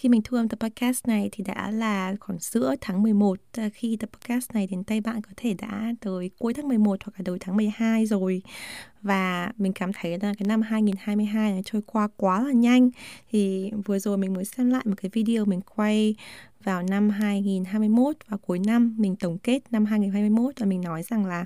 Khi mình thu âm tập podcast này thì đã là khoảng giữa tháng 11. À, khi tập podcast này đến tay bạn có thể đã tới cuối tháng 11 hoặc là đầu tháng 12 rồi. Và mình cảm thấy là cái năm 2022 này trôi qua quá là nhanh. Thì vừa rồi mình mới xem lại một cái video mình quay vào năm 2021 và cuối năm mình tổng kết năm 2021 và mình nói rằng là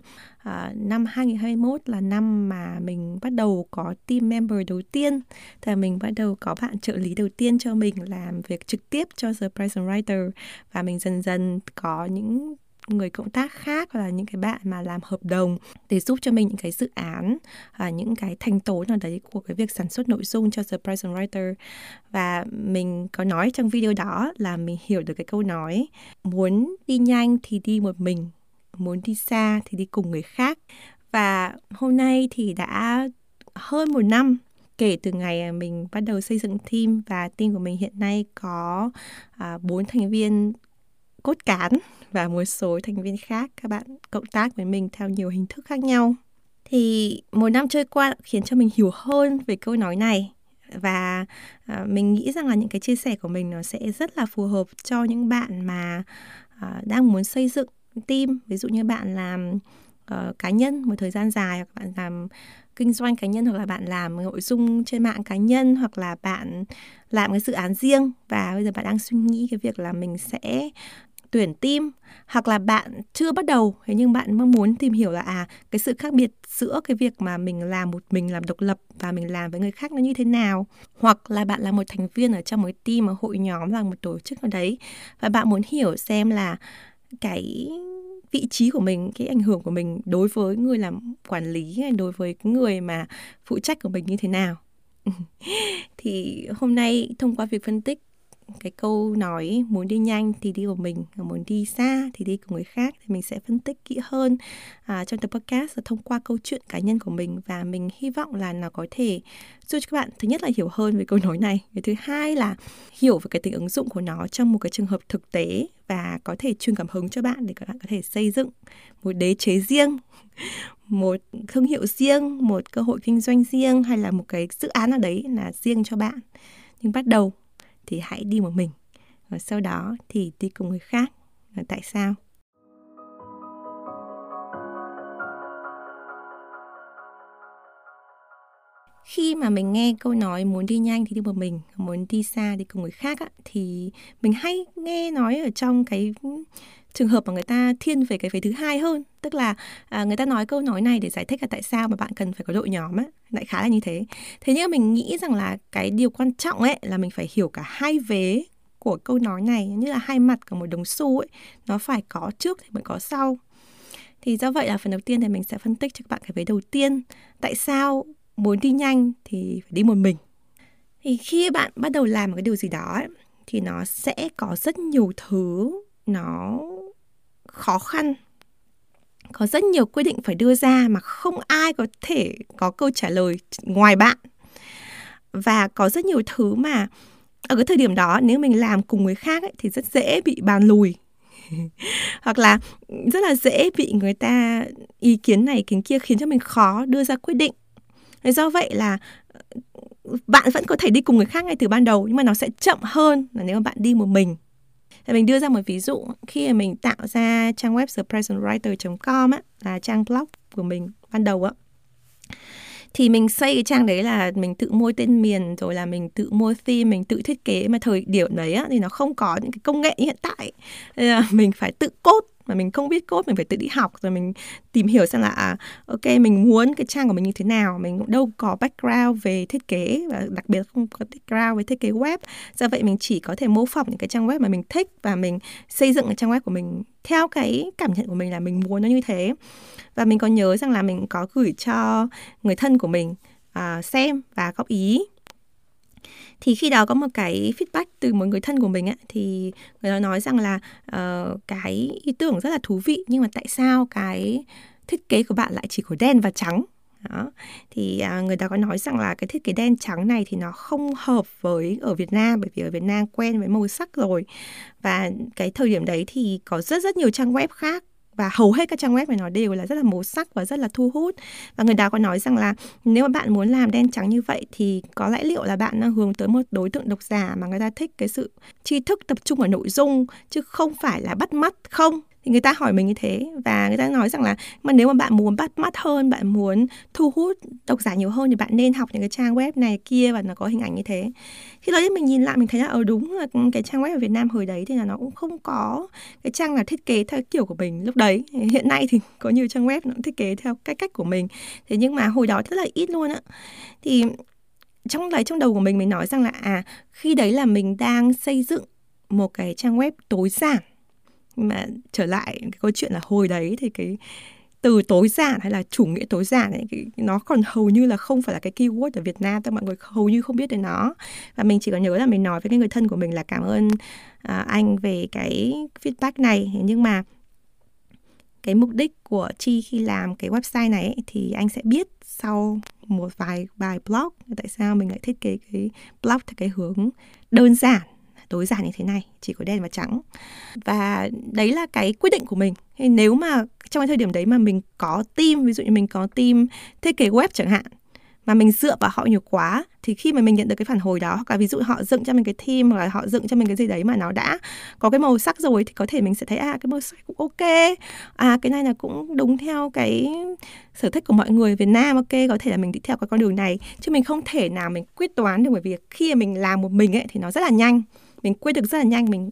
uh, năm 2021 là năm mà mình bắt đầu có team member đầu tiên thì mình bắt đầu có bạn trợ lý đầu tiên cho mình làm việc trực tiếp cho The Present Writer và mình dần dần có những người cộng tác khác hoặc là những cái bạn mà làm hợp đồng để giúp cho mình những cái dự án và những cái thành tố nào đấy của cái việc sản xuất nội dung cho The Present Writer. Và mình có nói trong video đó là mình hiểu được cái câu nói muốn đi nhanh thì đi một mình muốn đi xa thì đi cùng người khác. Và hôm nay thì đã hơn một năm kể từ ngày mình bắt đầu xây dựng team và team của mình hiện nay có à, bốn thành viên cốt cán và một số thành viên khác các bạn cộng tác với mình theo nhiều hình thức khác nhau. Thì một năm trôi qua khiến cho mình hiểu hơn về câu nói này và à, mình nghĩ rằng là những cái chia sẻ của mình nó sẽ rất là phù hợp cho những bạn mà à, đang muốn xây dựng team. Ví dụ như bạn làm uh, cá nhân một thời gian dài hoặc bạn làm kinh doanh cá nhân hoặc là bạn làm nội dung trên mạng cá nhân hoặc là bạn làm cái dự án riêng. Và bây giờ bạn đang suy nghĩ cái việc là mình sẽ tuyển team hoặc là bạn chưa bắt đầu. Thế nhưng bạn mong muốn tìm hiểu là à cái sự khác biệt giữa cái việc mà mình làm một, mình làm độc lập và mình làm với người khác nó như thế nào? Hoặc là bạn là một thành viên ở trong một team, một hội nhóm hoặc một tổ chức nào đấy, và bạn muốn hiểu xem là cái vị trí của mình, cái ảnh hưởng của mình đối với người làm quản lý hay đối với người mà phụ trách của mình như thế nào? Thì hôm nay thông qua việc phân tích cái câu nói muốn đi nhanh thì đi của mình muốn đi xa thì đi cùng người khác. Thì mình sẽ phân tích kỹ hơn à, trong tập podcast thông qua câu chuyện cá nhân của mình. Và mình hy vọng là nó có thể giúp cho các bạn thứ nhất là hiểu hơn về câu nói này cái thứ hai là hiểu về cái tính ứng dụng của nó trong một cái trường hợp thực tế và có thể truyền cảm hứng cho bạn để các bạn có thể xây dựng một đế chế riêng một thương hiệu riêng một cơ hội kinh doanh riêng hay là một cái dự án nào đấy là riêng cho bạn. Nhưng bắt đầu thì hãy đi một mình. Và sau đó thì đi cùng người khác. Và tại sao? Khi mà mình nghe câu nói muốn đi nhanh thì đi một mình muốn đi xa thì cùng người khác á, thì mình hay nghe nói ở trong cái trường hợp mà người ta thiên về cái phía thứ hai hơn. Tức là à, người ta nói câu nói này để giải thích là tại sao mà bạn cần phải có đội nhóm á lại khá là như thế. Thế nhưng mình nghĩ rằng là cái điều quan trọng ấy là mình phải hiểu cả hai vế của câu nói này như là hai mặt của một đồng xu ấy nó phải có trước thì mới có sau. Thì do vậy là phần đầu tiên thì mình sẽ phân tích cho các bạn cái vế đầu tiên. Tại sao muốn đi nhanh thì phải đi một mình? Thì khi bạn bắt đầu làm một cái điều gì đó ấy, thì nó sẽ có rất nhiều thứ nó khó khăn. Có rất nhiều quyết định phải đưa ra mà không ai có thể có câu trả lời ngoài bạn. Và có rất nhiều thứ mà ở cái thời điểm đó nếu mình làm cùng người khác ấy, thì rất dễ bị bàn lùi. Hoặc là rất là dễ bị người ta ý kiến này ý kiến kia khiến cho mình khó đưa ra quyết định. Do vậy là ờ, bạn vẫn có thể đi cùng người khác ngay từ ban đầu nhưng mà nó sẽ chậm hơn là nếu mà bạn đi một mình mình đưa ra một ví dụ. Khi mà mình tạo ra trang web thepresentwriter.com á là trang blog của mình ban đầu á thì mình xây cái trang đấy là mình tự mua tên miền rồi là mình tự mua theme mình tự thiết kế. Mà thời điểm đấy á, thì nó không có những cái công nghệ hiện tại. Nên là mình phải tự cốt mà mình không biết code mình phải tự đi học rồi mình tìm hiểu xem là à, ok mình muốn cái trang của mình như thế nào mình cũng đâu có background về thiết kế và đặc biệt không có background về thiết kế web. Do vậy mình chỉ có thể mô phỏng những cái trang web mà mình thích và mình xây dựng cái trang web của mình theo cái cảm nhận của mình là mình muốn nó như thế. Và mình có nhớ rằng là mình có gửi cho người thân của mình uh, xem và góp ý thì khi đó có một cái feedback từ một người thân của mình ấy, thì người đó nói rằng là uh, cái ý tưởng rất là thú vị nhưng mà tại sao cái thiết kế của bạn lại chỉ có đen và trắng đó. thì à, người ta có nói rằng là cái thiết kế đen trắng này thì nó không hợp với ở Việt Nam bởi vì ở Việt Nam quen với màu sắc rồi và cái thời điểm đấy thì có rất rất nhiều trang web khác và hầu hết các trang web này nó đều là rất là màu sắc và rất là thu hút. Và người ta có nói rằng là nếu mà bạn muốn làm đen trắng như vậy thì có lẽ liệu là bạn đang hướng tới một đối tượng độc giả mà người ta thích cái sự tri thức tập trung vào nội dung chứ không phải là bắt mắt, không? Thì người ta hỏi mình như thế và người ta nói rằng là, mà nếu mà bạn muốn bắt mắt hơn, bạn muốn thu hút độc giả nhiều hơn thì bạn nên học những cái trang web này, kia và nó có hình ảnh như thế. Khi đó mình nhìn lại mình thấy là ở đúng là cái trang web ở Việt Nam hồi đấy thì là nó cũng không có cái trang là thiết kế theo kiểu của mình lúc đấy. Hiện nay thì có nhiều trang web nó cũng thiết kế theo cái cách của mình. Thế nhưng mà hồi đó rất là ít luôn á. Thì trong đấy, trong đầu của mình mình nói rằng là à khi đấy là mình đang xây dựng một cái trang web tối giản mà trở lại cái câu chuyện là hồi đấy thì cái từ tối giản hay là chủ nghĩa tối giản ấy nó còn hầu như là không phải là cái keyword ở Việt Nam các mọi người hầu như không biết đến nó. Và mình chỉ có nhớ là mình nói với cái người thân của mình là cảm ơn à, anh về cái feedback này. Nhưng mà cái mục đích của chi khi làm cái website này ấy, thì anh sẽ biết sau một vài bài blog tại sao mình lại thiết kế cái blog theo cái hướng đơn giản tối giản như thế này, chỉ có đen và trắng. Và đấy là cái quyết định của mình. Nếu mà trong cái thời điểm đấy mà mình có team, ví dụ như mình có team thiết kế web chẳng hạn, mà mình dựa vào họ nhiều quá, thì khi mà mình nhận được cái phản hồi đó, hoặc là ví dụ họ dựng cho mình cái team, hoặc là họ dựng cho mình cái gì đấy mà nó đã có cái màu sắc rồi, thì có thể mình sẽ thấy à cái màu sắc cũng ok. À cái này là cũng đúng theo cái sở thích của mọi người Việt Nam, ok, có thể là mình đi theo cái con đường này. Chứ mình không thể nào mình quyết đoán được, bởi vì khi mà mình làm một mình ấy, thì nó rất là nhanh mình quên được rất là nhanh mình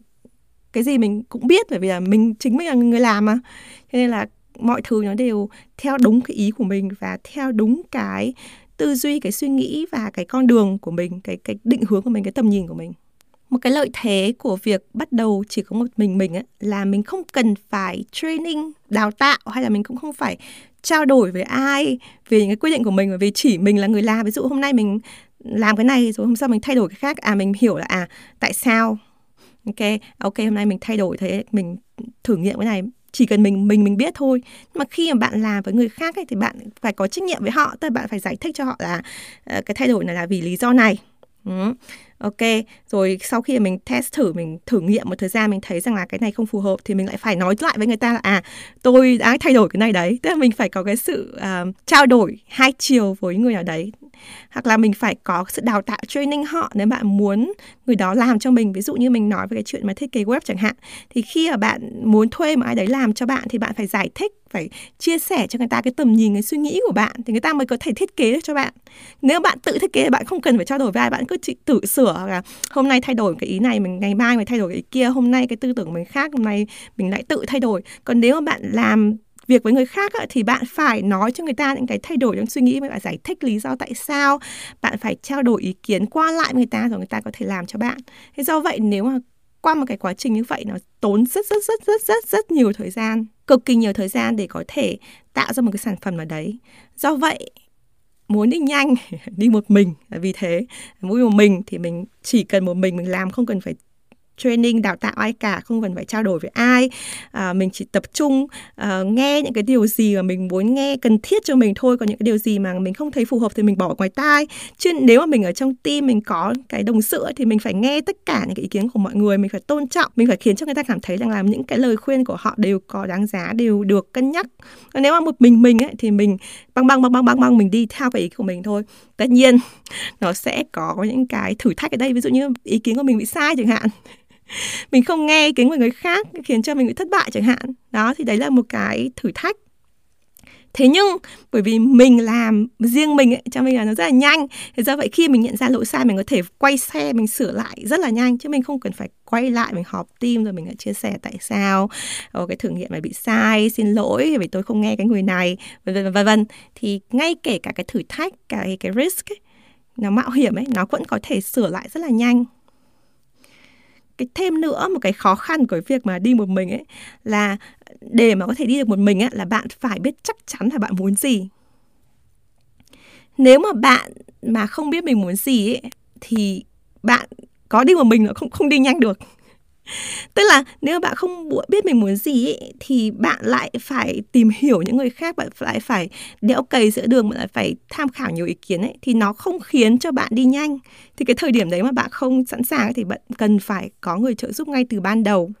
cái gì mình cũng biết bởi vì là mình chính mình là người làm mà. Cho nên là mọi thứ nó đều theo đúng cái ý của mình và theo đúng cái tư duy cái suy nghĩ và cái con đường của mình cái cái định hướng của mình cái tầm nhìn của mình. Một cái lợi thế của việc bắt đầu chỉ có một mình mình ấy, là mình không cần phải training đào tạo hay là mình cũng không phải trao đổi với ai về những cái quyết định của mình bởi vì chỉ mình là người làm. Ví dụ hôm nay mình làm cái này rồi hôm sau mình thay đổi cái khác. À mình hiểu là à tại sao? Ok à, ok hôm nay mình thay đổi thế mình thử nghiệm cái này. Chỉ cần mình mình mình biết thôi. Nhưng mà khi mà bạn làm với người khác ấy, thì bạn phải có trách nhiệm với họ. Tức là bạn phải giải thích cho họ là uh, cái thay đổi này là vì lý do này. Ừ ok rồi sau khi mình test thử mình thử nghiệm một thời gian mình thấy rằng là cái này không phù hợp thì mình lại phải nói lại với người ta là à tôi đã thay đổi cái này đấy. Tức là mình phải có cái sự uh, trao đổi hai chiều với người nào đấy. Hoặc là mình phải có sự đào tạo training họ nếu bạn muốn người đó làm cho mình. Ví dụ như mình nói về cái chuyện mà thiết kế web chẳng hạn. Thì khi mà bạn muốn thuê một ai đấy làm cho bạn thì bạn phải giải thích phải chia sẻ cho người ta cái tầm nhìn cái suy nghĩ của bạn thì người ta mới có thể thiết kế được cho bạn. Nếu bạn tự thiết kế thì bạn không cần phải trao đổi với ai bạn cứ tự sửa là hôm nay thay đổi cái ý này, mình ngày mai mình thay đổi cái ý kia, hôm nay cái tư tưởng mình khác, hôm nay mình lại tự thay đổi. Còn nếu mà bạn làm việc với người khác thì bạn phải nói cho người ta những cái thay đổi trong suy nghĩ và giải thích lý do tại sao, bạn phải trao đổi ý kiến qua lại với người ta rồi người ta có thể làm cho bạn. Thế do vậy nếu mà qua một cái quá trình như vậy, nó tốn rất rất rất rất rất rất nhiều thời gian, cực kỳ nhiều thời gian để có thể tạo ra một cái sản phẩm ở đấy. Do vậy muốn đi nhanh, đi một mình. Vì thế muốn một mình thì mình chỉ cần một mình mình làm, không cần phải training đào tạo ai cả không cần phải trao đổi với ai. À, mình chỉ tập trung à, nghe những cái điều gì mà mình muốn nghe cần thiết cho mình thôi. Còn những cái điều gì mà mình không thấy phù hợp thì mình bỏ ngoài tai. Chứ nếu mà mình ở trong team mình có cái đồng sự thì mình phải nghe tất cả những cái ý kiến của mọi người. Mình phải tôn trọng mình phải khiến cho người ta cảm thấy rằng là những cái lời khuyên của họ đều có đáng giá đều được cân nhắc. Còn nếu mà một mình mình ấy thì mình băng băng băng băng băng băng mình đi theo cái ý của mình thôi. Tất nhiên nó sẽ có những cái thử thách ở đây. Ví dụ như ý kiến của mình bị sai chẳng hạn. mình không nghe ý kiến của người khác khiến cho mình bị thất bại chẳng hạn. Đó thì đấy là một cái thử thách. Thế nhưng bởi vì mình làm riêng mình ấy, cho mình là nó rất là nhanh. Thế do vậy khi mình nhận ra lỗi sai mình có thể quay xe mình sửa lại rất là nhanh chứ mình không cần phải quay lại mình họp team rồi mình lại chia sẻ tại sao Ồ, cái thử nghiệm này bị sai xin lỗi vì tôi không nghe cái người này vân vân vân vân thì ngay kể cả cái thử thách cái cái risk ấy, nó mạo hiểm ấy nó vẫn có thể sửa lại rất là nhanh cái thêm nữa một cái khó khăn của việc mà đi một mình ấy, là để mà có thể đi được một mình ấy là bạn phải biết chắc chắn là bạn muốn gì. Nếu mà bạn mà không biết mình muốn gì ấy, thì bạn có đi một mình nó không không đi nhanh được tức là nếu bạn không biết mình muốn gì ấy, thì bạn lại phải tìm hiểu những người khác bạn lại phải đẽo cày giữa đường bạn lại phải tham khảo nhiều ý kiến ấy thì nó không khiến cho bạn đi nhanh. Thì cái thời điểm đấy mà bạn không sẵn sàng thì bạn cần phải có người trợ giúp ngay từ ban đầu.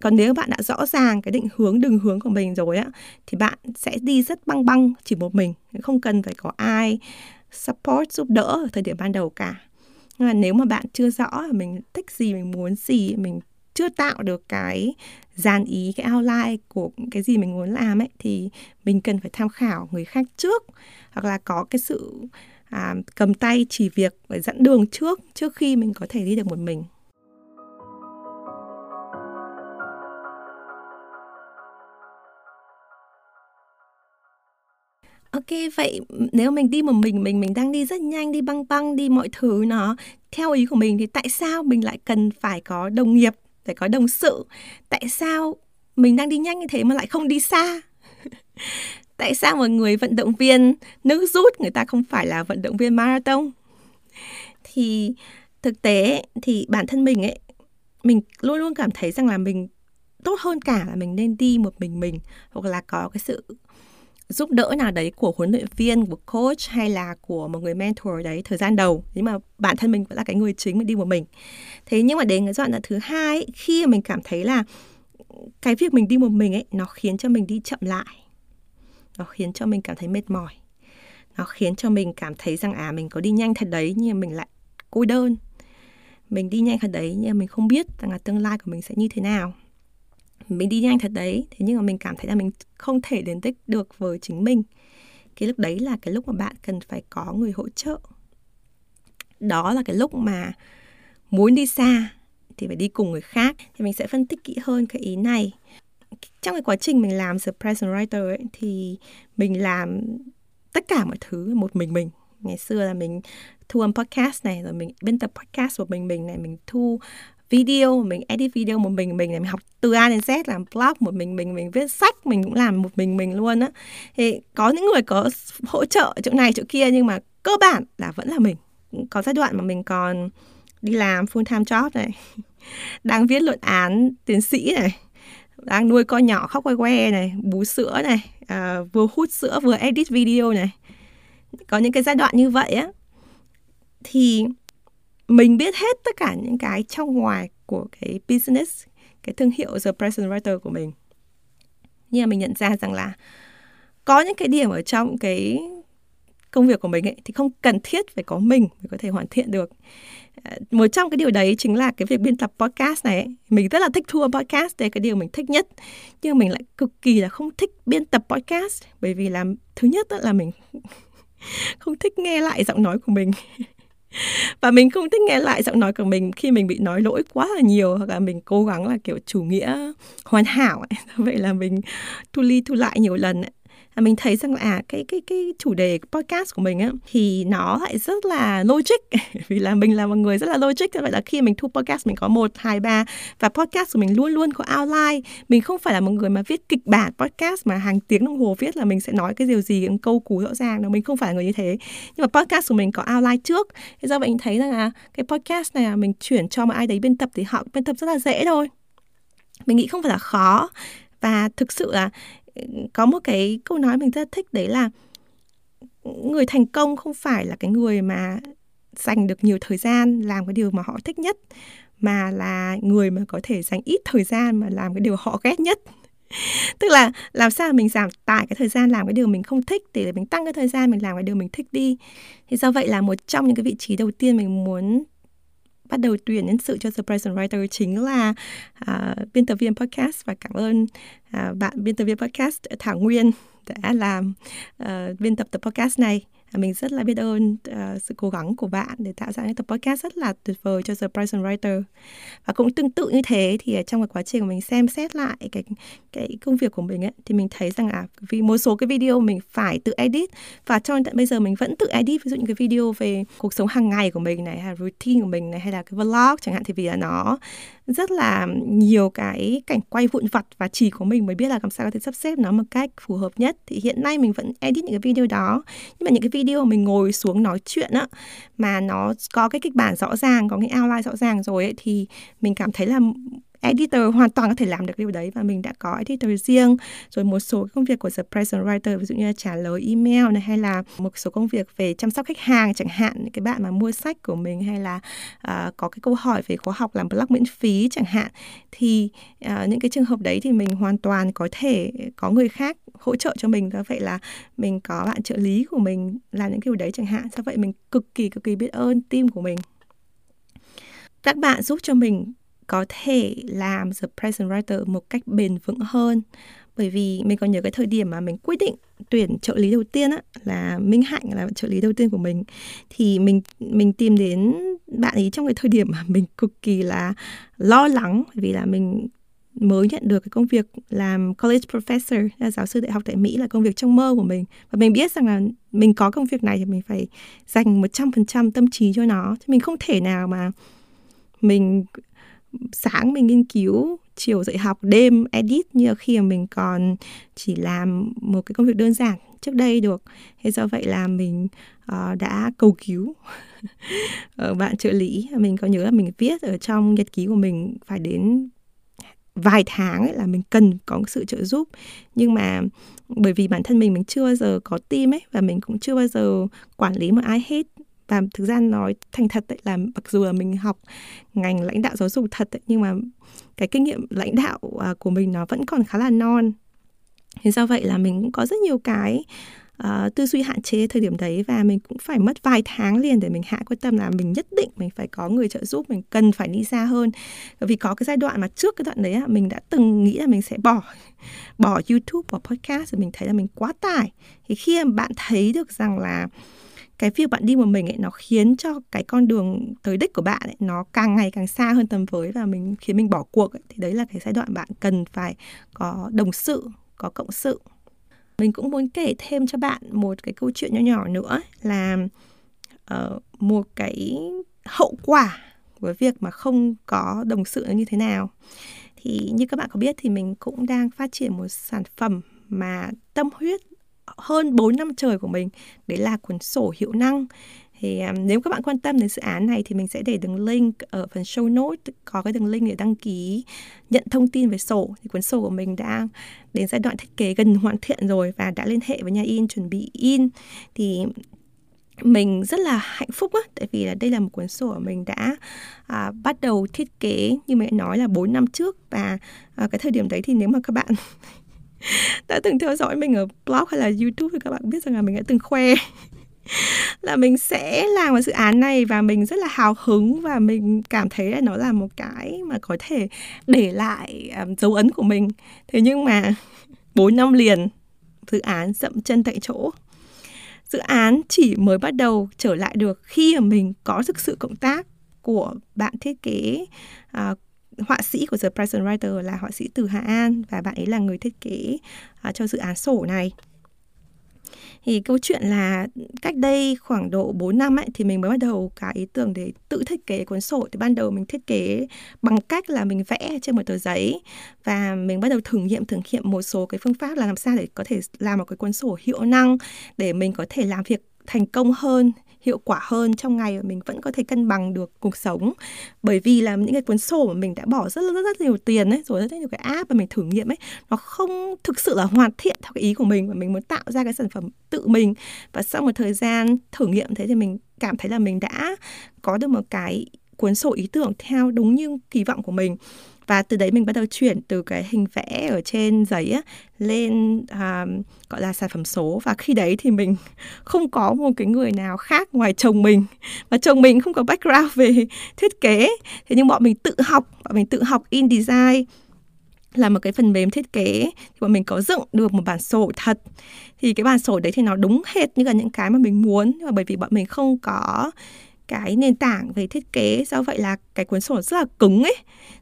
Còn nếu bạn đã rõ ràng cái định hướng đường hướng của mình rồi á thì bạn sẽ đi rất băng băng chỉ một mình không cần phải có ai support giúp đỡ ở thời điểm ban đầu cả. Nhưng mà nếu mà bạn chưa rõ mình thích gì mình muốn gì mình chưa tạo được cái dàn ý cái outline của cái gì mình muốn làm ấy thì mình cần phải tham khảo người khác trước. Hoặc là có cái sự à, cầm tay chỉ việc và dẫn đường trước trước khi mình có thể đi được một mình. Ok, vậy nếu mình đi một mình mình mình đang đi rất nhanh, đi băng băng, đi mọi thứ nó theo ý của mình thì tại sao mình lại cần phải có đồng nghiệp, phải có đồng sự? Tại sao mình đang đi nhanh như thế mà lại không đi xa? tại sao một người vận động viên, nữ rút người ta không phải là vận động viên marathon? Thì thực tế thì bản thân mình ấy, mình luôn luôn cảm thấy rằng là mình tốt hơn cả là mình nên đi một mình mình, hoặc là có cái sự giúp đỡ nào đấy của huấn luyện viên, của coach hay là của một người mentor đấy thời gian đầu. Nhưng mà bản thân mình vẫn là cái người chính mình đi một mình. Thế nhưng mà đến cái đoạn thứ hai khi mà mình cảm thấy là cái việc mình đi một mình ấy nó khiến cho mình đi chậm lại. Nó khiến cho mình cảm thấy mệt mỏi. Nó khiến cho mình cảm thấy rằng à mình có đi nhanh thật đấy nhưng mà mình lại cô đơn. Mình đi nhanh thật đấy nhưng mà mình không biết rằng là tương lai của mình sẽ như thế nào mình đi nhanh thật đấy. Thế nhưng mà mình cảm thấy là mình không thể đến đích được với chính mình. Cái lúc đấy là cái lúc mà bạn cần phải có người hỗ trợ. Đó là cái lúc mà muốn đi xa thì phải đi cùng người khác. Thì mình sẽ phân tích kỹ hơn cái ý này. Trong cái quá trình mình làm the present writer ấy, thì mình làm tất cả mọi thứ một mình mình. Ngày xưa là mình thu âm podcast này rồi mình biên tập podcast của mình mình này mình thu video mình edit video một mình mình này mình học từ A đến Z làm blog một mình mình mình viết sách mình cũng làm một mình mình luôn á. Thì có những người có hỗ trợ chỗ này chỗ kia nhưng mà cơ bản là vẫn là mình. Có giai đoạn mà mình còn đi làm full time job này đang viết luận án tiến sĩ này đang nuôi con nhỏ khóc quay que này bú sữa này à, vừa hút sữa vừa edit video này. Có những cái giai đoạn như vậy á. Thì mình biết hết tất cả những cái trong ngoài của cái business, cái thương hiệu The Present Writer của mình. Nhưng mà mình nhận ra rằng là có những cái điểm ở trong cái công việc của mình ấy, thì không cần thiết phải có mình mới có thể hoàn thiện được. Ờ, một trong cái điều đấy chính là cái việc biên tập podcast này ấy. mình rất là thích thu podcast, đây cái điều mình thích nhất. Nhưng mình lại cực kỳ là không thích biên tập podcast, bởi vì là thứ nhất là mình không thích nghe lại giọng nói của mình và mình không thích nghe lại giọng nói của mình khi mình bị nói lỗi quá là nhiều hoặc là mình cố gắng là, kiểu, chủ nghĩa hoàn hảo ấy. vậy là mình thu ly thu lại nhiều lần ấy mình thấy rằng là à, cái cái cái chủ đề podcast của mình á thì nó lại rất là logic. Vì là mình là một người rất là logic vậy là khi mình thu podcast mình có một hai ba và podcast của mình luôn luôn có outline. Mình không phải là một người mà viết kịch bản podcast mà hàng tiếng đồng hồ viết là mình sẽ nói cái điều gì những câu cú rõ ràng đâu mình không phải là người như thế. Nhưng mà podcast của mình có outline trước. Thế do vậy mình thấy rằng là cái podcast này là mình chuyển cho một ai đấy biên tập thì họ biên tập rất là dễ thôi. Mình nghĩ không phải là khó. Và thực sự là có một cái câu nói mình rất thích đấy là người thành công không phải là cái người mà dành được nhiều thời gian làm cái điều mà họ thích nhất, mà là người mà có thể dành ít thời gian mà làm cái điều họ ghét nhất. Tức là làm sao mình giảm tải cái thời gian làm cái điều mình không thích để mình tăng cái thời gian mình làm cái điều mình thích đi. Thì do vậy là một trong những cái vị trí đầu tiên mình muốn bắt đầu tuyển nhân sự cho The Present Writer chính là uh, biên tập viên podcast. Và cảm ơn uh, bạn biên tập viên podcast Thảo Nguyên đã làm uh, biên tập tập podcast này mình rất là biết ơn uh, sự cố gắng của bạn để tạo ra những tập podcast rất là tuyệt vời cho The Present Writer. Và cũng tương tự như thế thì trong cái quá trình mình xem xét lại cái cái công việc của mình ấy thì mình thấy rằng à vì một số cái video mình phải tự edit. Và cho đến tận bây giờ mình vẫn tự edit ví dụ những cái video về cuộc sống hàng ngày của mình này hay routine của mình này hay là cái vlog chẳng hạn thì vì là nó rất là nhiều cái cảnh quay vụn vặt và chỉ có mình mới biết là làm sao có thể sắp xếp nó một cách phù hợp nhất. Thì hiện nay mình vẫn edit những cái video đó. Nhưng mà những cái video mình ngồi xuống nói chuyện á, mà nó có cái kịch bản rõ ràng, có cái outline rõ ràng rồi ấy, thì mình cảm thấy là editor hoàn toàn có thể làm được điều đấy và mình đã có editor riêng. Rồi một số công việc của the present writer ví dụ như là trả lời email này hay là một số công việc về chăm sóc khách hàng chẳng hạn những cái bạn mà mua sách của mình hay là uh, có cái câu hỏi về khóa học làm blog miễn phí chẳng hạn thì uh, những cái trường hợp đấy thì mình hoàn toàn có thể có người khác hỗ trợ cho mình. Do vậy là mình có bạn trợ lý của mình làm những cái điều đấy chẳng hạn. Do vậy mình cực kỳ cực kỳ biết ơn team của mình. Các bạn giúp cho mình có thể làm the present writer một cách bền vững hơn. Bởi vì mình còn nhớ cái thời điểm mà mình quyết định tuyển trợ lý đầu tiên á, là Minh Hạnh là trợ lý đầu tiên của mình. Thì mình mình tìm đến bạn ấy trong cái thời điểm mà mình cực kỳ là lo lắng vì là mình mới nhận được cái công việc làm college professor, là giáo sư đại học tại Mỹ, là công việc trong mơ của mình. Và mình biết rằng là mình có công việc này thì mình phải dành 100% tâm trí cho nó. Chứ mình không thể nào mà mình sáng mình nghiên cứu chiều dạy học đêm edit như là khi mà mình còn chỉ làm một cái công việc đơn giản trước đây được. Thế do vậy là mình uh, đã cầu cứu. Ở ờ, bạn trợ lý mình có nhớ là mình viết ở trong nhật ký của mình phải đến vài tháng ấy là mình cần có sự trợ giúp. Nhưng mà bởi vì bản thân mình mình chưa bao giờ có team ấy và mình cũng chưa bao giờ quản lý một ai hết và thực ra nói thành thật ấy, là mặc dù là mình học ngành lãnh đạo giáo dục thật ấy, nhưng mà cái kinh nghiệm lãnh đạo à, của mình nó vẫn còn khá là non. Thế do vậy là mình cũng có rất nhiều cái uh, tư duy hạn chế thời điểm đấy và mình cũng phải mất vài tháng liền để mình hạ quyết tâm là mình nhất định mình phải có người trợ giúp mình cần phải đi xa hơn. Bởi vì có cái giai đoạn mà trước cái đoạn đấy mình đã từng nghĩ là mình sẽ bỏ bỏ YouTube bỏ podcast rồi mình thấy là mình quá tải. Thì khi mà bạn thấy được rằng là cái việc bạn đi một mình ấy nó khiến cho cái con đường tới đích của bạn ấy nó càng ngày càng xa hơn tầm với và mình khiến mình bỏ cuộc ấy. thì đấy là cái giai đoạn bạn cần phải có đồng sự có cộng sự mình cũng muốn kể thêm cho bạn một cái câu chuyện nhỏ nhỏ nữa là uh, một cái hậu quả của việc mà không có đồng sự như thế nào thì như các bạn có biết thì mình cũng đang phát triển một sản phẩm mà tâm huyết hơn 4 năm trời của mình. Đấy là cuốn sổ hiệu năng. Thì um, nếu các bạn quan tâm đến dự án này thì mình sẽ để đường link ở phần show note có cái đường link để đăng ký nhận thông tin về sổ. Thì cuốn sổ của mình đã đến giai đoạn thiết kế gần hoàn thiện rồi và đã liên hệ với nhà in chuẩn bị in. Thì mình rất là hạnh phúc á tại vì là đây là một cuốn sổ mình đã à, bắt đầu thiết kế như mình nói là 4 năm trước. Và à, cái thời điểm đấy thì nếu mà các bạn đã từng theo dõi mình ở blog hay là youtube thì các bạn biết rằng là mình đã từng khoe là mình sẽ làm một dự án này và mình rất là hào hứng và mình cảm thấy là nó là một cái mà có thể để lại um, dấu ấn của mình. Thế nhưng mà 4 năm liền dự án dậm chân tại chỗ. Dự án chỉ mới bắt đầu trở lại được khi mà mình có thực sự cộng tác của bạn thiết kế uh, họa sĩ của The Present Writer là họa sĩ Từ Hà An và bạn ấy là người thiết kế uh, cho dự án sổ này. Thì câu chuyện là cách đây khoảng độ 4 năm ấy thì mình mới bắt đầu cái ý tưởng để tự thiết kế cuốn sổ. Thì ban đầu mình thiết kế bằng cách là mình vẽ trên một tờ giấy và mình bắt đầu thử nghiệm thử nghiệm một số cái phương pháp là làm sao để có thể làm một cái cuốn sổ hiệu năng để mình có thể làm việc thành công hơn hiệu quả hơn trong ngày và mình vẫn có thể cân bằng được cuộc sống. Bởi vì là những cái cuốn sổ mà mình đã bỏ rất rất rất nhiều tiền ấy, rồi rất nhiều cái app mà mình thử nghiệm ấy, nó không thực sự là hoàn thiện theo cái ý của mình và mình muốn tạo ra cái sản phẩm tự mình. Và sau một thời gian thử nghiệm thế thì mình cảm thấy là mình đã có được một cái cuốn sổ ý tưởng theo đúng như kỳ vọng của mình và từ đấy mình bắt đầu chuyển từ cái hình vẽ ở trên giấy á, lên à, gọi là sản phẩm số. Và khi đấy thì mình không có một cái người nào khác ngoài chồng mình. Và chồng mình không có background về thiết kế. Thế nhưng bọn mình tự học bọn mình tự học indesign là một cái phần mềm thiết kế. Thì bọn mình có dựng được một bản sổ thật. Thì cái bản sổ đấy thì nó đúng hệt như là những cái mà mình muốn. Và bởi vì bọn mình không có cái nền tảng về thiết kế do vậy là cái cuốn sổ rất là cứng ấy.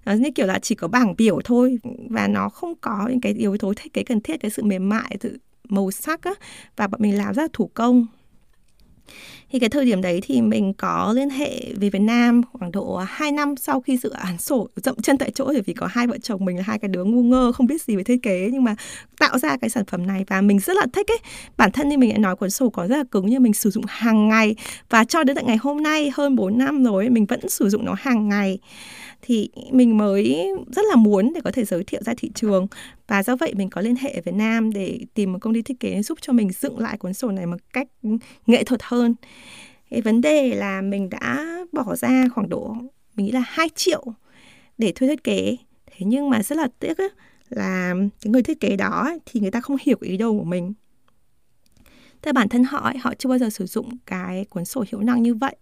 Nó như kiểu là chỉ có bảng biểu thôi và nó không có những cái yếu tố thiết kế cần thiết, cái sự mềm mại, sự màu sắc á, và bọn mình làm rất là thủ công thì cái thời điểm đấy thì mình có liên hệ về Việt Nam khoảng độ 2 năm sau khi dự án sổ dậm chân tại chỗ. Thì vì có hai vợ chồng mình là hai cái đứa ngu ngơ, không biết gì về thiết kế. Nhưng mà tạo ra cái sản phẩm này và mình rất là thích ấy. Bản thân như mình đã nói cuốn sổ có rất là cứng, nhưng mình sử dụng hàng ngày. Và cho đến tận ngày hôm nay, hơn 4 năm rồi, mình vẫn sử dụng nó hàng ngày. Thì mình mới rất là muốn để có thể giới thiệu ra thị trường. Và do vậy mình có liên hệ ở Việt Nam để tìm một công ty thiết kế giúp cho mình dựng lại cuốn sổ này một cách nghệ thuật hơn cái vấn đề là mình đã bỏ ra khoảng độ mình nghĩ là 2 triệu để thuê thiết kế. Thế nhưng mà rất là tiếc ấy, là cái người thiết kế đó thì người ta không hiểu ý đồ của mình. Theo bản thân họ ấy, họ chưa bao giờ sử dụng cái cuốn sổ hiệu năng như vậy.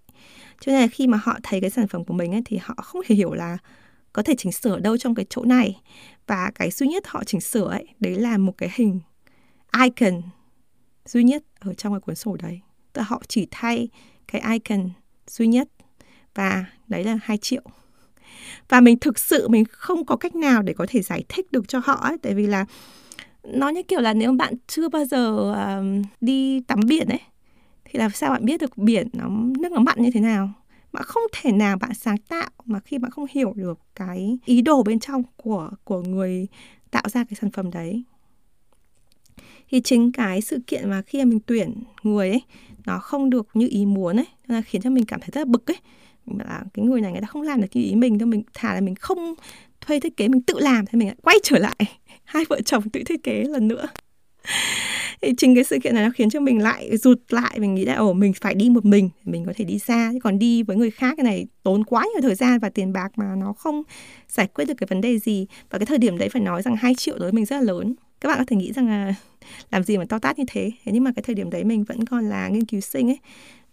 Cho nên là khi mà họ thấy cái sản phẩm của mình ấy, thì họ không hề hiểu là có thể chỉnh sửa đâu trong cái chỗ này. Và cái duy nhất họ chỉnh sửa ấy đấy là một cái hình icon duy nhất ở trong cái cuốn sổ đấy họ chỉ thay cái icon duy nhất. Và đấy là 2 triệu. Và mình thực sự mình không có cách nào để có thể giải thích được cho họ ấy tại vì là nó như kiểu là nếu bạn chưa bao giờ um, đi tắm biển ấy thì làm sao bạn biết được biển nó nước nó mặn như thế nào? Bạn không thể nào bạn sáng tạo mà khi bạn không hiểu được cái ý đồ bên trong của của người tạo ra cái sản phẩm đấy. Thì chính cái sự kiện mà khi mà mình tuyển người ấy nó không được như ý muốn ấy là khiến cho mình cảm thấy rất là bực ấy. Là cái người này người ta không làm được như ý mình thôi, mình thả là mình không thuê thiết kế, mình tự làm thì mình lại quay trở lại. Hai vợ chồng tự thiết kế lần nữa. Thì chính cái sự kiện này nó khiến cho mình lại rụt lại, mình nghĩ là, ồ, mình phải đi một mình mình có thể đi xa. Chứ còn đi với người khác cái này tốn quá nhiều thời gian và tiền bạc mà nó không giải quyết được cái vấn đề gì. Và cái thời điểm đấy phải nói rằng 2 triệu đối với mình rất là lớn các bạn có thể nghĩ rằng là làm gì mà to tát như thế. Thế nhưng mà cái thời điểm đấy mình vẫn còn là nghiên cứu sinh ấy.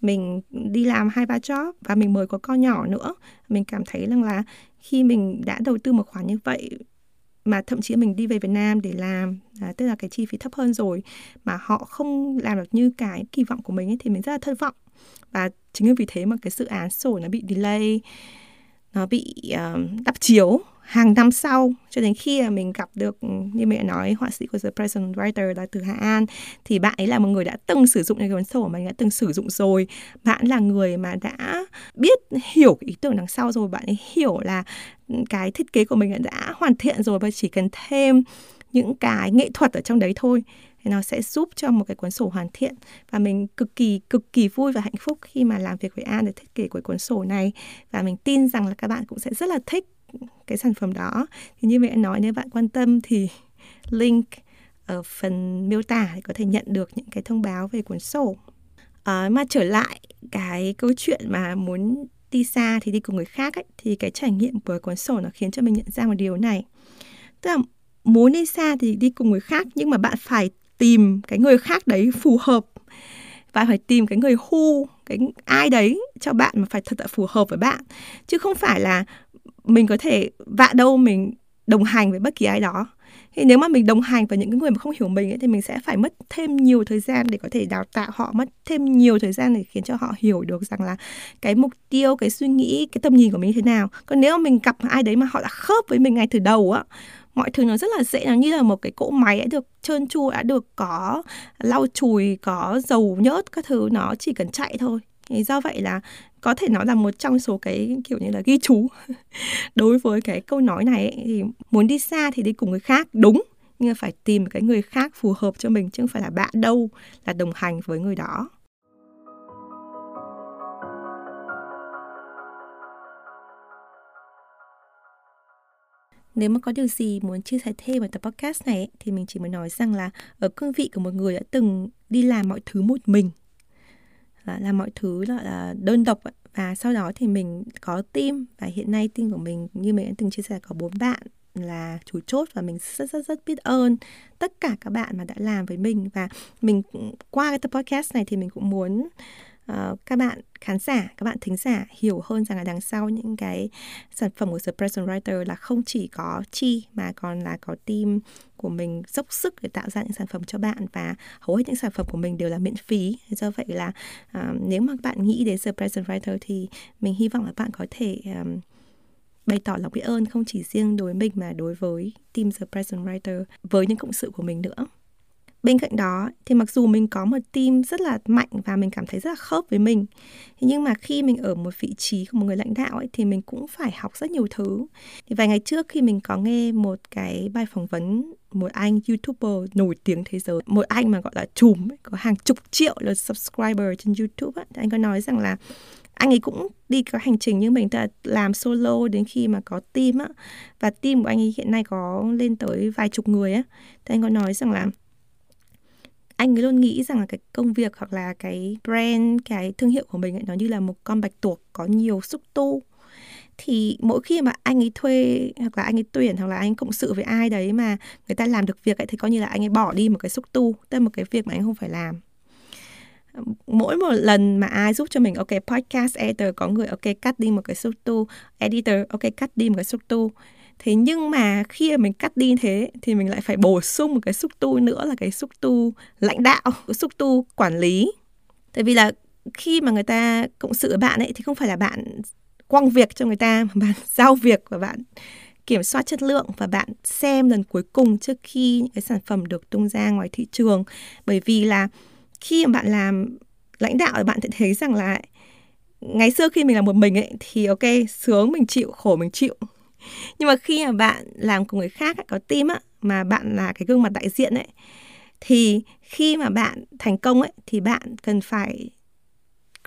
Mình đi làm hai ba job và mình mới có con nhỏ nữa. Mình cảm thấy rằng là khi mình đã đầu tư một khoản như vậy mà thậm chí mình đi về Việt Nam để làm à, tức là cái chi phí thấp hơn rồi mà họ không làm được như cái kỳ vọng của mình ấy, thì mình rất là thất vọng. Và chính vì thế mà cái dự án sổ nó bị delay nó bị uh, đắp chiếu hàng năm sau, cho đến khi mà mình gặp được, như mẹ nói, họa sĩ của The Present Writer là từ Hà An, thì bạn ấy là một người đã từng sử dụng cái cuốn sổ mà mình đã từng sử dụng rồi. Bạn là người mà đã biết, hiểu cái ý tưởng đằng sau rồi, bạn ấy hiểu là cái thiết kế của mình đã hoàn thiện rồi và chỉ cần thêm những cái nghệ thuật ở trong đấy thôi, thì nó sẽ giúp cho một cái cuốn sổ hoàn thiện. Và mình cực kỳ cực kỳ vui và hạnh phúc khi mà làm việc với An để thiết kế của cuốn sổ này. Và mình tin rằng là các bạn cũng sẽ rất là thích cái sản phẩm đó. Thì như mẹ nói nếu bạn quan tâm thì link ở phần miêu tả để có thể nhận được những cái thông báo về cuốn sổ. À, mà trở lại cái câu chuyện mà muốn đi xa thì đi cùng người khác ấy, thì cái trải nghiệm của cuốn sổ nó khiến cho mình nhận ra một điều này. Tức là muốn đi xa thì đi cùng người khác nhưng mà bạn phải tìm cái người khác đấy phù hợp. Và phải tìm cái người hu cái ai đấy cho bạn mà phải thật sự phù hợp với bạn. Chứ không phải là mình có thể vạ đâu mình đồng hành với bất kỳ ai đó. Thì nếu mà mình đồng hành với những cái người mà không hiểu mình ấy, thì mình sẽ phải mất thêm nhiều thời gian để có thể đào tạo họ mất thêm nhiều thời gian để khiến cho họ hiểu được rằng là cái mục tiêu cái suy nghĩ cái tầm nhìn của mình như thế nào. Còn nếu mà mình gặp ai đấy mà họ đã khớp với mình ngay từ đầu á mọi thứ nó rất là dễ nó như là một cái cỗ máy đã được trơn tru đã được có lau chùi có dầu nhớt các thứ nó chỉ cần chạy thôi thì do vậy là có thể nói là một trong số cái kiểu như là ghi chú đối với cái câu nói này ấy, thì muốn đi xa thì đi cùng người khác đúng nhưng phải tìm cái người khác phù hợp cho mình chứ không phải là bạn đâu là đồng hành với người đó. Nếu mà có điều gì muốn chia sẻ thêm về tập podcast này thì mình chỉ muốn nói rằng là ở cương vị của một người đã từng đi làm mọi thứ một mình Dạ, là làm mọi thứ là, đơn độc và sau đó thì mình có team, và hiện nay team của mình, như mình đã từng chia sẻ, có bốn bạn là chủ chốt và mình rất rất rất biết ơn tất cả các bạn mà đã làm với mình. Và mình qua cái tập podcast này thì mình cũng muốn uh, các bạn khán giả, các bạn thính giả hiểu hơn rằng là đằng sau những cái sản phẩm của The Present Writer là không chỉ có chi mà còn là có team của mình dốc sức để tạo ra những sản phẩm cho bạn và hầu hết những sản phẩm của mình đều là miễn phí. Do vậy là uh, nếu mà bạn nghĩ đến The Present Writer thì mình hy vọng là bạn có thể um, bày tỏ lòng biết ơn không chỉ riêng đối với mình mà đối với team The Present Writer với những cộng sự của mình nữa bên cạnh đó thì mặc dù mình có một team rất là mạnh và mình cảm thấy rất là khớp với mình thế nhưng mà khi mình ở một vị trí của một người lãnh đạo ấy thì mình cũng phải học rất nhiều thứ thì vài ngày trước khi mình có nghe một cái bài phỏng vấn một anh youtuber nổi tiếng thế giới một anh mà gọi là chùm ấy, có hàng chục triệu lượt subscriber trên youtube ấy. anh có nói rằng là anh ấy cũng đi có hành trình như mình là làm solo đến khi mà có team á và team của anh ấy hiện nay có lên tới vài chục người á thì anh có nói rằng là anh ấy luôn nghĩ rằng là cái công việc hoặc là cái brand cái thương hiệu của mình ấy, nó như là một con bạch tuộc có nhiều xúc tu. Thì mỗi khi mà anh ấy thuê hoặc là anh ấy tuyển hoặc là anh cộng sự với ai đấy mà người ta làm được việc ấy thì coi như là anh ấy bỏ đi một cái xúc tu tức là một cái việc mà anh không phải làm. Mỗi một lần mà ai giúp cho mình ok podcast editor có người ok cắt đi một cái xúc tu editor ok cắt đi một cái xúc tu thế nhưng mà khi mà mình cắt đi thế, thì mình lại phải bổ sung một cái xúc tu nữa là cái xúc tu lãnh đạo xúc tu quản lý. Tại vì là khi mà người ta cộng sự với bạn ấy, thì không phải là bạn quăng việc cho người ta, mà bạn giao việc và bạn kiểm soát chất lượng và bạn xem lần cuối cùng trước khi những cái sản phẩm được tung ra ngoài thị trường. Bởi vì là khi mà bạn làm lãnh đạo thì bạn sẽ thấy rằng là ngày xưa khi mình làm một mình ấy, thì ok, sướng, mình chịu, khổ, mình chịu. nhưng mà khi mà bạn làm cùng người khác có team á, mà bạn là cái gương mặt đại diện ấy, thì khi mà bạn thành công ấy, thì bạn cần phải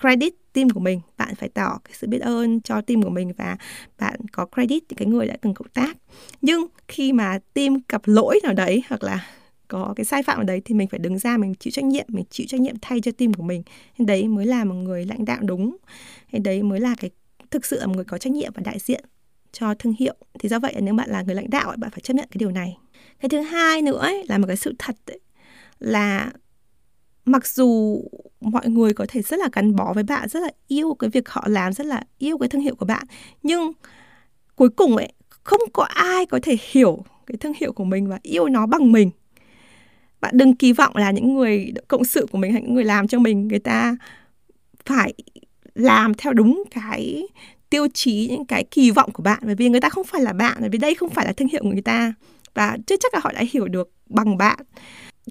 credit team của mình. Bạn phải tỏ cái sự biết ơn cho team của mình và bạn có credit những cái người đã từng cộng tác. Nhưng khi mà team gặp lỗi nào đấy hoặc là có cái sai phạm ở đấy thì mình phải đứng ra, mình chịu trách nhiệm, mình chịu trách nhiệm thay cho team của mình. Đấy mới là một người lãnh đạo đúng. Hay đấy mới là cái, thực sự là một người có trách nhiệm và đại diện cho thương hiệu. Thì do vậy nếu bạn là người lãnh đạo bạn phải chấp nhận cái điều này. Cái thứ hai nữa ấy, là một cái sự thật ấy, là mặc dù mọi người có thể rất là gắn bó với bạn rất là yêu cái việc họ làm rất là yêu cái thương hiệu của bạn nhưng cuối cùng ấy không có ai có thể hiểu cái thương hiệu của mình và yêu nó bằng mình. Bạn đừng kỳ vọng là những người cộng sự của mình hay những người làm cho mình người ta phải làm theo đúng cái tiêu chí những cái kỳ vọng của bạn bởi vì người ta không phải là bạn bởi vì đây không phải là thương hiệu của người ta và chưa chắc là họ đã hiểu được bằng bạn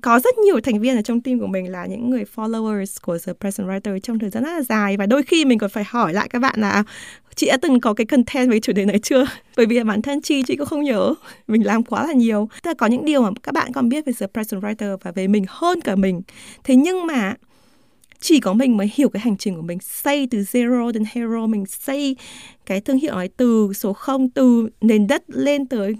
có rất nhiều thành viên ở trong team của mình là những người followers của The Present Writer trong thời gian rất là dài và đôi khi mình còn phải hỏi lại các bạn là chị đã từng có cái content về chủ đề này chưa? Bởi vì bản thân chị chị cũng không nhớ, mình làm quá là nhiều. Tức là có những điều mà các bạn còn biết về The Present Writer và về mình hơn cả mình. Thế nhưng mà chỉ có mình mới hiểu cái hành trình của mình. Xây từ zero đến hero, mình xây cái thương hiệu ấy từ số 0 từ nền đất lên tới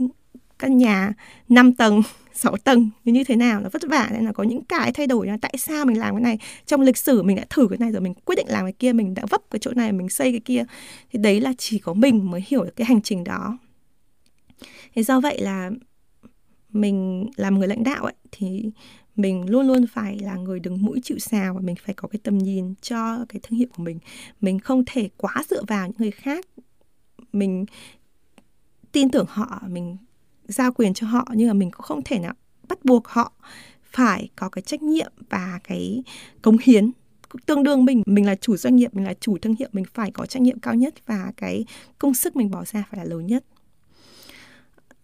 căn nhà 5 tầng 6 tầng như như thế nào, nó vất vả, nên là có những cái thay đổi, là tại sao mình làm cái này. Trong lịch sử mình đã thử cái này rồi, mình quyết định làm cái kia, mình đã vấp cái chỗ này, mình xây cái kia. Thì đấy là chỉ có mình mới hiểu được cái hành trình đó. Thế do vậy là mình, làm người lãnh đạo ấy, thì mình luôn luôn phải là người đứng mũi chịu sào và mình phải có cái tầm nhìn cho cái thương hiệu của mình. Mình không thể quá dựa vào những người khác. Mình tin tưởng họ mình giao quyền cho họ nhưng mà mình cũng không thể nào bắt buộc họ phải có cái trách nhiệm và cái cống hiến tương đương mình. Mình là chủ doanh nghiệp mình là chủ thương hiệu mình phải có trách nhiệm cao nhất và cái công sức mình bỏ ra phải là lớn nhất.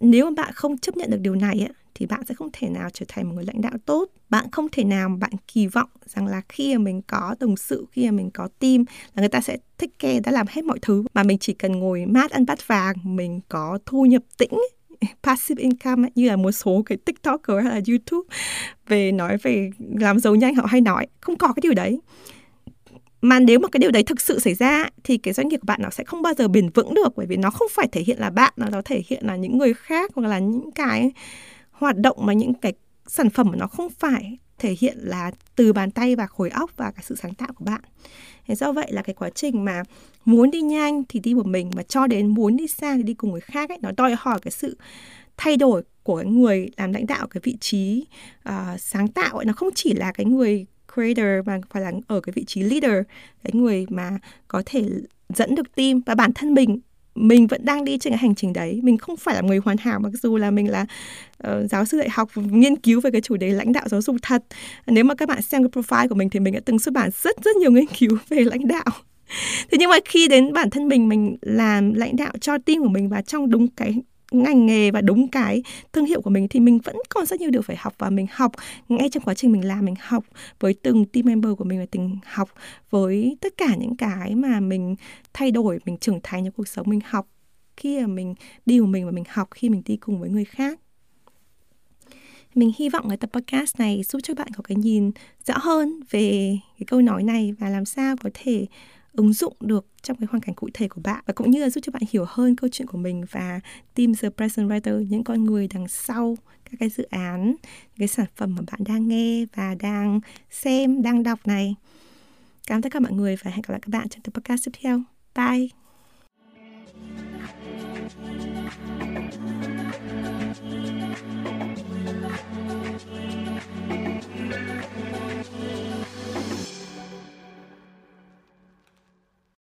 Nếu mà bạn không chấp nhận được điều này ấy, thì bạn sẽ không thể nào trở thành một người lãnh đạo tốt. Bạn không thể nào bạn kỳ vọng rằng là khi mà mình có đồng sự, khi mà mình có team là người ta sẽ thích kê đã làm hết mọi thứ. Mà mình chỉ cần ngồi mát ăn bát vàng, mình có thu nhập tĩnh, passive income như là một số cái tiktoker hay là youtube, về nói về làm giàu nhanh họ hay nói, không có cái điều đấy. Mà nếu mà cái điều đấy thực sự xảy ra thì cái doanh nghiệp của bạn nó sẽ không bao giờ bền vững được, bởi vì nó không phải thể hiện là bạn, nó thể hiện là những người khác hoặc là những cái hoạt động mà những cái sản phẩm mà nó không phải thể hiện là từ bàn tay và khối óc và cái sự sáng tạo của bạn. Thế do vậy là cái quá trình mà muốn đi nhanh thì đi một mình mà cho đến muốn đi xa thì đi cùng người khác ấy nó đòi hỏi cái sự thay đổi của cái người làm lãnh đạo cái vị trí uh, sáng tạo ấy. Nó không chỉ là cái người creator mà phải là ở cái vị trí leader cái người mà có thể dẫn được team và bản thân mình mình vẫn đang đi trên cái hành trình đấy. Mình không phải là người hoàn hảo mặc dù là mình là uh, giáo sư dạy học nghiên cứu về cái chủ đề lãnh đạo giáo dục thật. Nếu mà các bạn xem cái profile của mình thì mình đã từng xuất bản rất rất nhiều nghiên cứu về lãnh đạo. Thế nhưng mà khi đến bản thân mình mình làm lãnh đạo cho team của mình và trong đúng cái ngành nghề và đúng cái thương hiệu của mình thì mình vẫn còn rất nhiều điều phải học và mình học ngay trong quá trình mình làm, mình học với từng team member của mình và từng học với tất cả những cái mà mình thay đổi, mình trưởng thành trong cuộc sống, mình học khi mà mình đi của mình và mình học khi mình đi cùng với người khác. Mình hy vọng cái tập podcast này giúp cho bạn có cái nhìn rõ hơn về cái câu nói này và làm sao có thể ứng dụng được trong cái hoàn cảnh cụ thể của bạn và cũng như là giúp cho bạn hiểu hơn câu chuyện của mình và team The Present Writer, những con người đằng sau các cái dự án, những cái sản phẩm mà bạn đang nghe và đang xem, đang đọc này. Cảm ơn tất cả mọi người và hẹn gặp lại các bạn trong tập podcast tiếp theo. Bye!